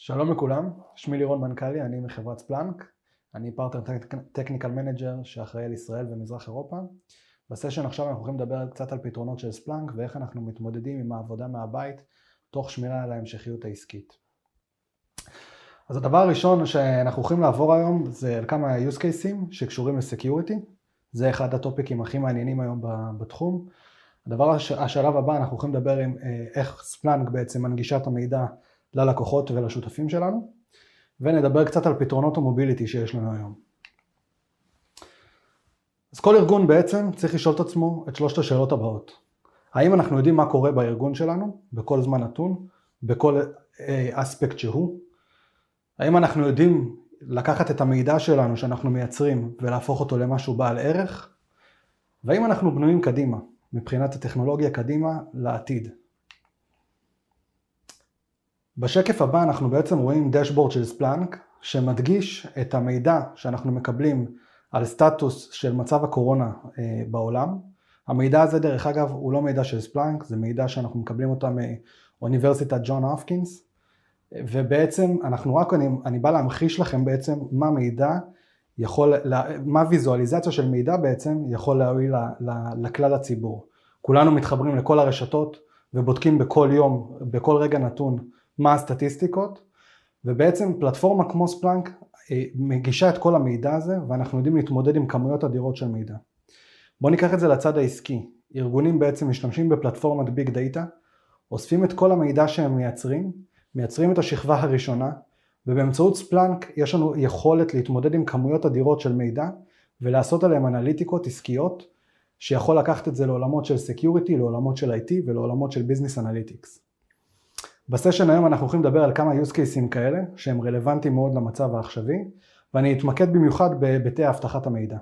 שלום לכולם, שמי לירון מנקלי, אני מחברת Splunk, אני partner technical manager שאחראי על ישראל ומזרח אירופה. בסשן עכשיו אנחנו הולכים לדבר קצת על פתרונות של Splunk ואיך אנחנו מתמודדים עם העבודה מהבית תוך שמירה על ההמשכיות העסקית. אז הדבר הראשון שאנחנו הולכים לעבור היום זה על כמה use cases שקשורים ל security, זה אחד ה topicים הכי מעניינים היום בתחום. הדבר, השלב הבא אנחנו הולכים לדבר עם אה, איך Splunk בעצם מנגישה את המידע ללקוחות ולשותפים שלנו, ונדבר קצת על פתרונות המוביליטי שיש לנו היום. אז כל ארגון בעצם צריך לשאול את עצמו את שלושת השאלות הבאות. האם אנחנו יודעים מה קורה בארגון שלנו, בכל זמן נתון, בכל אה, אספקט שהוא? האם אנחנו יודעים לקחת את המידע שלנו שאנחנו מייצרים ולהפוך אותו למשהו בעל ערך? והאם אנחנו בנויים קדימה, מבחינת הטכנולוגיה קדימה לעתיד? בשקף הבא אנחנו בעצם רואים דשבורד של ספלנק שמדגיש את המידע שאנחנו מקבלים על סטטוס של מצב הקורונה אה, בעולם. המידע הזה דרך אגב הוא לא מידע של ספלנק, זה מידע שאנחנו מקבלים אותה מאוניברסיטת ג'ון הופקינס ובעצם אנחנו רק, אני, אני בא להמחיש לכם בעצם מה מידע יכול, מה ויזואליזציה של מידע בעצם יכול להועיל לכלל הציבור. כולנו מתחברים לכל הרשתות ובודקים בכל יום, בכל רגע נתון מה הסטטיסטיקות, ובעצם פלטפורמה כמו ספלנק אה, מגישה את כל המידע הזה, ואנחנו יודעים להתמודד עם כמויות אדירות של מידע. בואו ניקח את זה לצד העסקי. ארגונים בעצם משתמשים בפלטפורמת ביג דאטה, אוספים את כל המידע שהם מייצרים, מייצרים את השכבה הראשונה, ובאמצעות ספלנק יש לנו יכולת להתמודד עם כמויות אדירות של מידע, ולעשות עליהם אנליטיקות עסקיות, שיכול לקחת את זה לעולמות של security, לעולמות של IT ולעולמות של business analytics. בסשן היום אנחנו הולכים לדבר על כמה use cases כאלה שהם רלוונטיים מאוד למצב העכשווי ואני אתמקד במיוחד בהיבטי אבטחת המידע.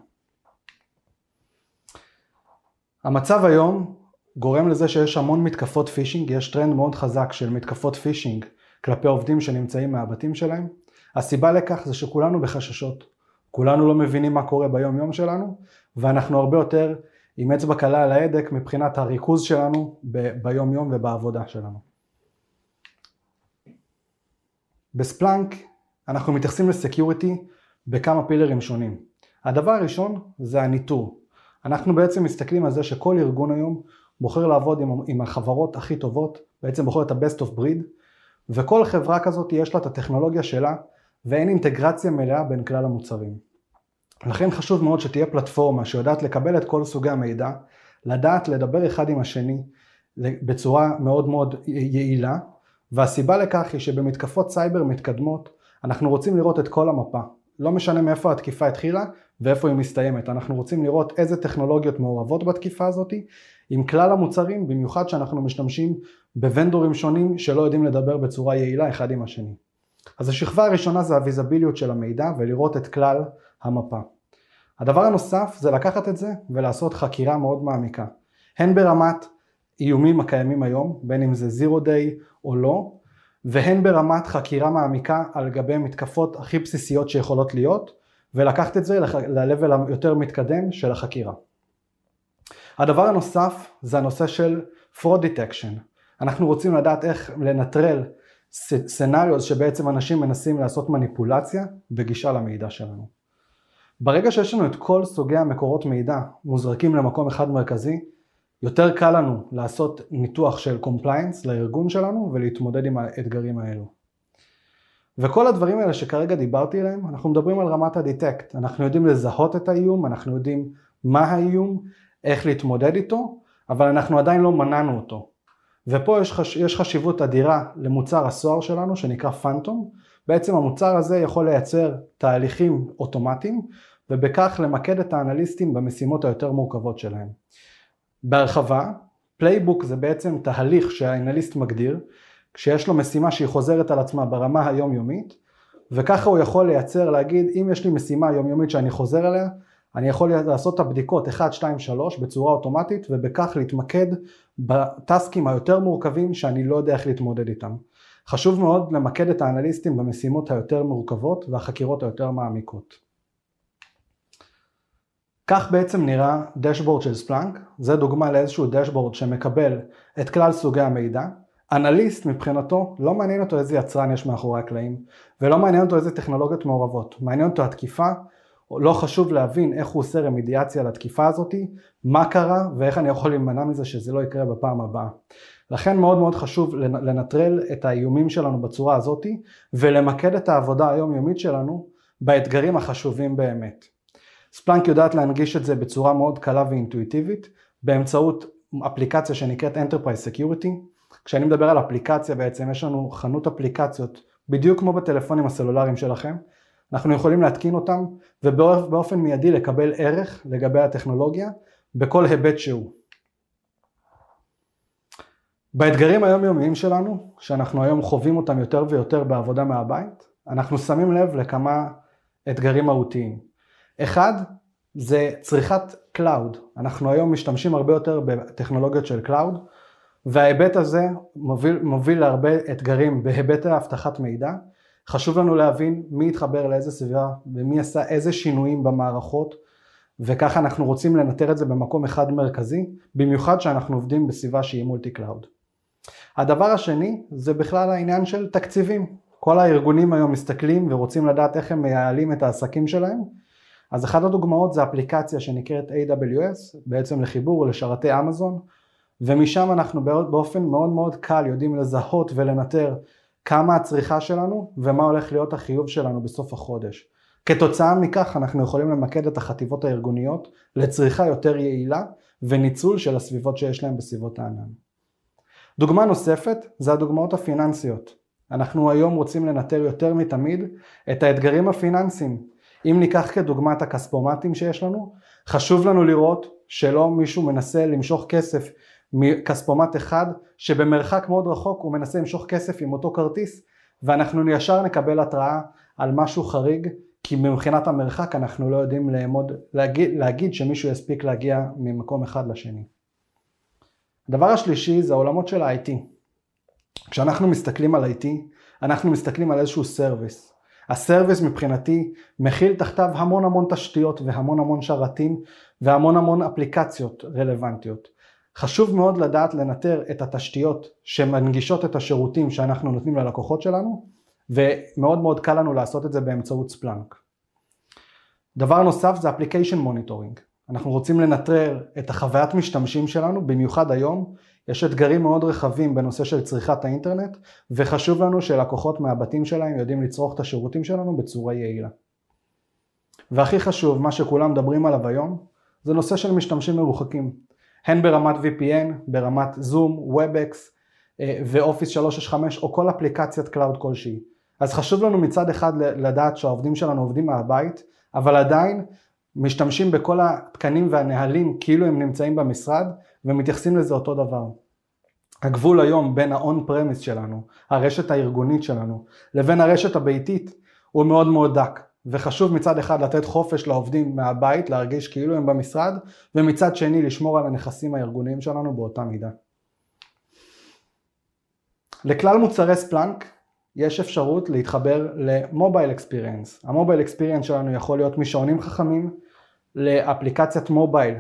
המצב היום גורם לזה שיש המון מתקפות פישינג, יש טרנד מאוד חזק של מתקפות פישינג כלפי עובדים שנמצאים מהבתים שלהם. הסיבה לכך זה שכולנו בחששות, כולנו לא מבינים מה קורה ביום יום שלנו ואנחנו הרבה יותר עם אצבע קלה על ההדק מבחינת הריכוז שלנו ביום יום ובעבודה שלנו. בספלאנק אנחנו מתייחסים לסקיוריטי בכמה פילרים שונים. הדבר הראשון זה הניטור. אנחנו בעצם מסתכלים על זה שכל ארגון היום בוחר לעבוד עם, עם החברות הכי טובות, בעצם בוחר את ה-best of breed, וכל חברה כזאת יש לה את הטכנולוגיה שלה ואין אינטגרציה מלאה בין כלל המוצרים. לכן חשוב מאוד שתהיה פלטפורמה שיודעת לקבל את כל סוגי המידע, לדעת לדבר אחד עם השני בצורה מאוד מאוד יעילה והסיבה לכך היא שבמתקפות סייבר מתקדמות אנחנו רוצים לראות את כל המפה. לא משנה מאיפה התקיפה התחילה ואיפה היא מסתיימת, אנחנו רוצים לראות איזה טכנולוגיות מעורבות בתקיפה הזאת עם כלל המוצרים, במיוחד שאנחנו משתמשים בוונדורים שונים שלא יודעים לדבר בצורה יעילה אחד עם השני. אז השכבה הראשונה זה הוויזביליות של המידע ולראות את כלל המפה. הדבר הנוסף זה לקחת את זה ולעשות חקירה מאוד מעמיקה, הן ברמת איומים הקיימים היום, בין אם זה zero day או לא, והן ברמת חקירה מעמיקה על גבי מתקפות הכי בסיסיות שיכולות להיות, ולקחת את זה ל-level היותר מתקדם של החקירה. הדבר הנוסף זה הנושא של fraud detection. אנחנו רוצים לדעת איך לנטר scenarios שבעצם אנשים מנסים לעשות מניפולציה וגישה למידע שלנו. ברגע שיש לנו את כל סוגי המקורות מידע מוזרקים למקום אחד מרכזי, יותר קל לנו לעשות ניתוח של compliance לארגון שלנו ולהתמודד עם האתגרים האלו. וכל הדברים האלה שכרגע דיברתי עליהם, אנחנו מדברים על רמת ה detect. אנחנו יודעים לזהות את האיום, אנחנו יודעים מה האיום, איך להתמודד איתו, אבל אנחנו עדיין לא מנענו אותו. ופה יש, חש... יש חשיבות אדירה למוצר ה SOAR שלנו שנקרא פנטום. בעצם המוצר הזה יכול לייצר תהליכים אוטומטיים ובכך למקד את האנליסטים במשימות היותר מורכבות שלהם. בהרחבה, playbook זה בעצם תהליך שהאנליסט מגדיר, כשיש לו משימה שהיא חוזרת על עצמה ברמה היומיומית, וככה הוא יכול לייצר, להגיד, אם יש לי משימה יומיומית שאני חוזר עליה, אני יכול לעשות את הבדיקות 1, 2, 3 בצורה אוטומטית, ובכך להתמקד בטסקים היותר מורכבים שאני לא יודע איך להתמודד איתם. חשוב מאוד למקד את האנליסטים במשימות היותר מורכבות והחקירות היותר מעמיקות. כך בעצם נראה דשבורד של ספלאנק, זה דוגמה לאיזשהו דשבורד שמקבל את כלל סוגי המידע, אנליסט מבחינתו לא מעניין אותו איזה יצרן יש מאחורי הקלעים ולא מעניין אותו איזה טכנולוגיות מעורבות, מעניין אותו התקיפה, לא חשוב להבין איך הוא עושה רמידיאציה לתקיפה הזאתי, מה קרה ואיך אני יכול להימנע מזה שזה לא יקרה בפעם הבאה. לכן מאוד מאוד חשוב לנטרל את האיומים שלנו בצורה הזאתי ולמקד את העבודה היומיומית שלנו באתגרים החשובים באמת. ספלנק יודעת להנגיש את זה בצורה מאוד קלה ואינטואיטיבית באמצעות אפליקציה שנקראת Enterprise Security. כשאני מדבר על אפליקציה בעצם יש לנו חנות אפליקציות בדיוק כמו בטלפונים הסלולריים שלכם. אנחנו יכולים להתקין אותם ובאופן מיידי לקבל ערך לגבי הטכנולוגיה בכל היבט שהוא. באתגרים היומיומיים שלנו, שאנחנו היום חווים אותם יותר ויותר בעבודה מהבית, אנחנו שמים לב לכמה אתגרים מהותיים. אחד, זה צריכת cloud. אנחנו היום משתמשים הרבה יותר בטכנולוגיות של cloud, וההיבט הזה מוביל, מוביל להרבה אתגרים בהיבט האבטחת מידע. חשוב לנו להבין מי התחבר לאיזה סביבה ומי עשה איזה שינויים במערכות, וככה אנחנו רוצים לנטר את זה במקום אחד מרכזי, במיוחד שאנחנו עובדים בסביבה שהיא multi cloud. הדבר השני זה בכלל העניין של תקציבים. כל הארגונים היום מסתכלים ורוצים לדעת איך הם מייעלים את העסקים שלהם. אז אחת הדוגמאות זה אפליקציה שנקראת AWS, בעצם לחיבור לשרתי אמזון, ומשם אנחנו באופן מאוד מאוד קל יודעים לזהות ולנטר כמה הצריכה שלנו ומה הולך להיות החיוב שלנו בסוף החודש. כתוצאה מכך אנחנו יכולים למקד את החטיבות הארגוניות לצריכה יותר יעילה וניצול של הסביבות שיש להם בסביבות הענן. דוגמה נוספת זה הדוגמאות הפיננסיות. אנחנו היום רוצים לנטר יותר מתמיד את האתגרים הפיננסיים. אם ניקח כדוגמת הכספומטים שיש לנו, חשוב לנו לראות שלא מישהו מנסה למשוך כסף מכספומט אחד שבמרחק מאוד רחוק הוא מנסה למשוך כסף עם אותו כרטיס ואנחנו ישר נקבל התראה על משהו חריג כי מבחינת המרחק אנחנו לא יודעים לעמוד, להגיד, להגיד שמישהו יספיק להגיע ממקום אחד לשני. הדבר השלישי זה העולמות של ה-IT. כשאנחנו מסתכלים על IT, אנחנו מסתכלים על איזשהו סרוויס. ה service מבחינתי מכיל תחתיו המון המון תשתיות והמון המון שרתים והמון המון אפליקציות רלוונטיות. חשוב מאוד לדעת לנטר את התשתיות שמנגישות את השירותים שאנחנו נותנים ללקוחות שלנו ומאוד מאוד קל לנו לעשות את זה באמצעות Splunk. דבר נוסף זה application monitoring. אנחנו רוצים לנטר את החוויית משתמשים שלנו, במיוחד היום, יש אתגרים מאוד רחבים בנושא של צריכת האינטרנט, וחשוב לנו שלקוחות מהבתים שלהם יודעים לצרוך את השירותים שלנו בצורה יעילה. והכי חשוב, מה שכולם מדברים עליו היום, זה נושא של משתמשים מרוחקים, הן ברמת VPN, ברמת Zoom, WebEx אה, ו Office 365 או כל אפליקציית cloud כלשהי. אז חשוב לנו מצד אחד לדעת שהעובדים שלנו עובדים מהבית, אבל עדיין משתמשים בכל התקנים והנהלים כאילו הם נמצאים במשרד ומתייחסים לזה אותו דבר. הגבול היום בין ה-on premise שלנו, הרשת הארגונית שלנו, לבין הרשת הביתית הוא מאוד מאוד דק. וחשוב מצד אחד לתת חופש לעובדים מהבית, להרגיש כאילו הם במשרד, ומצד שני לשמור על הנכסים הארגוניים שלנו באותה מידה. לכלל מוצרי ספלאנק יש אפשרות להתחבר למובייל אקספיריאנס. המובייל אקספיריאנס שלנו יכול להיות משעונים חכמים, לאפליקציית mobile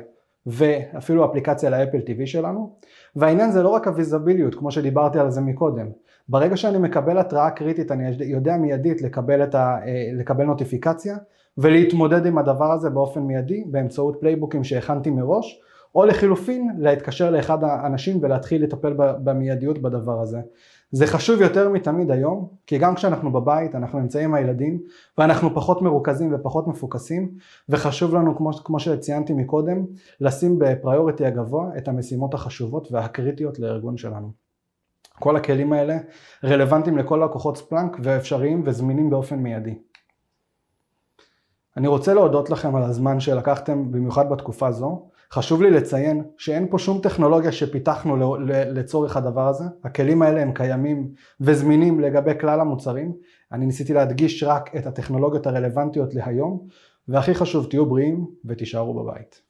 ואפילו אפליקציה ל Apple TV שלנו והעניין זה לא רק ה visibilityות כמו שדיברתי על זה מקודם ברגע שאני מקבל התראה קריטית אני יודע מיידית לקבל, ה, אה, לקבל notificationה ולהתמודד עם הדבר הזה באופן מיידי באמצעות playbookים שהכנתי מראש או לחילופין להתקשר לאחד האנשים ולהתחיל לטפל במיידיות בדבר הזה. זה חשוב יותר מתמיד היום, כי גם כשאנחנו בבית אנחנו נמצאים עם הילדים ואנחנו פחות מרוכזים ופחות מפוקסים וחשוב לנו כמו, כמו שציינתי מקודם לשים בפריוריטי הגבוה את המשימות החשובות והקריטיות לארגון שלנו. כל הכלים האלה רלוונטיים לכל לקוחות ספלאנק ואפשריים וזמינים באופן מיידי. אני רוצה להודות לכם על הזמן שלקחתם במיוחד בתקופה זו חשוב לי לציין שאין פה שום טכנולוגיה שפיתחנו לצורך הדבר הזה, הכלים האלה הם קיימים וזמינים לגבי כלל המוצרים, אני ניסיתי להדגיש רק את הטכנולוגיות הרלוונטיות להיום, והכי חשוב תהיו בריאים ותישארו בבית.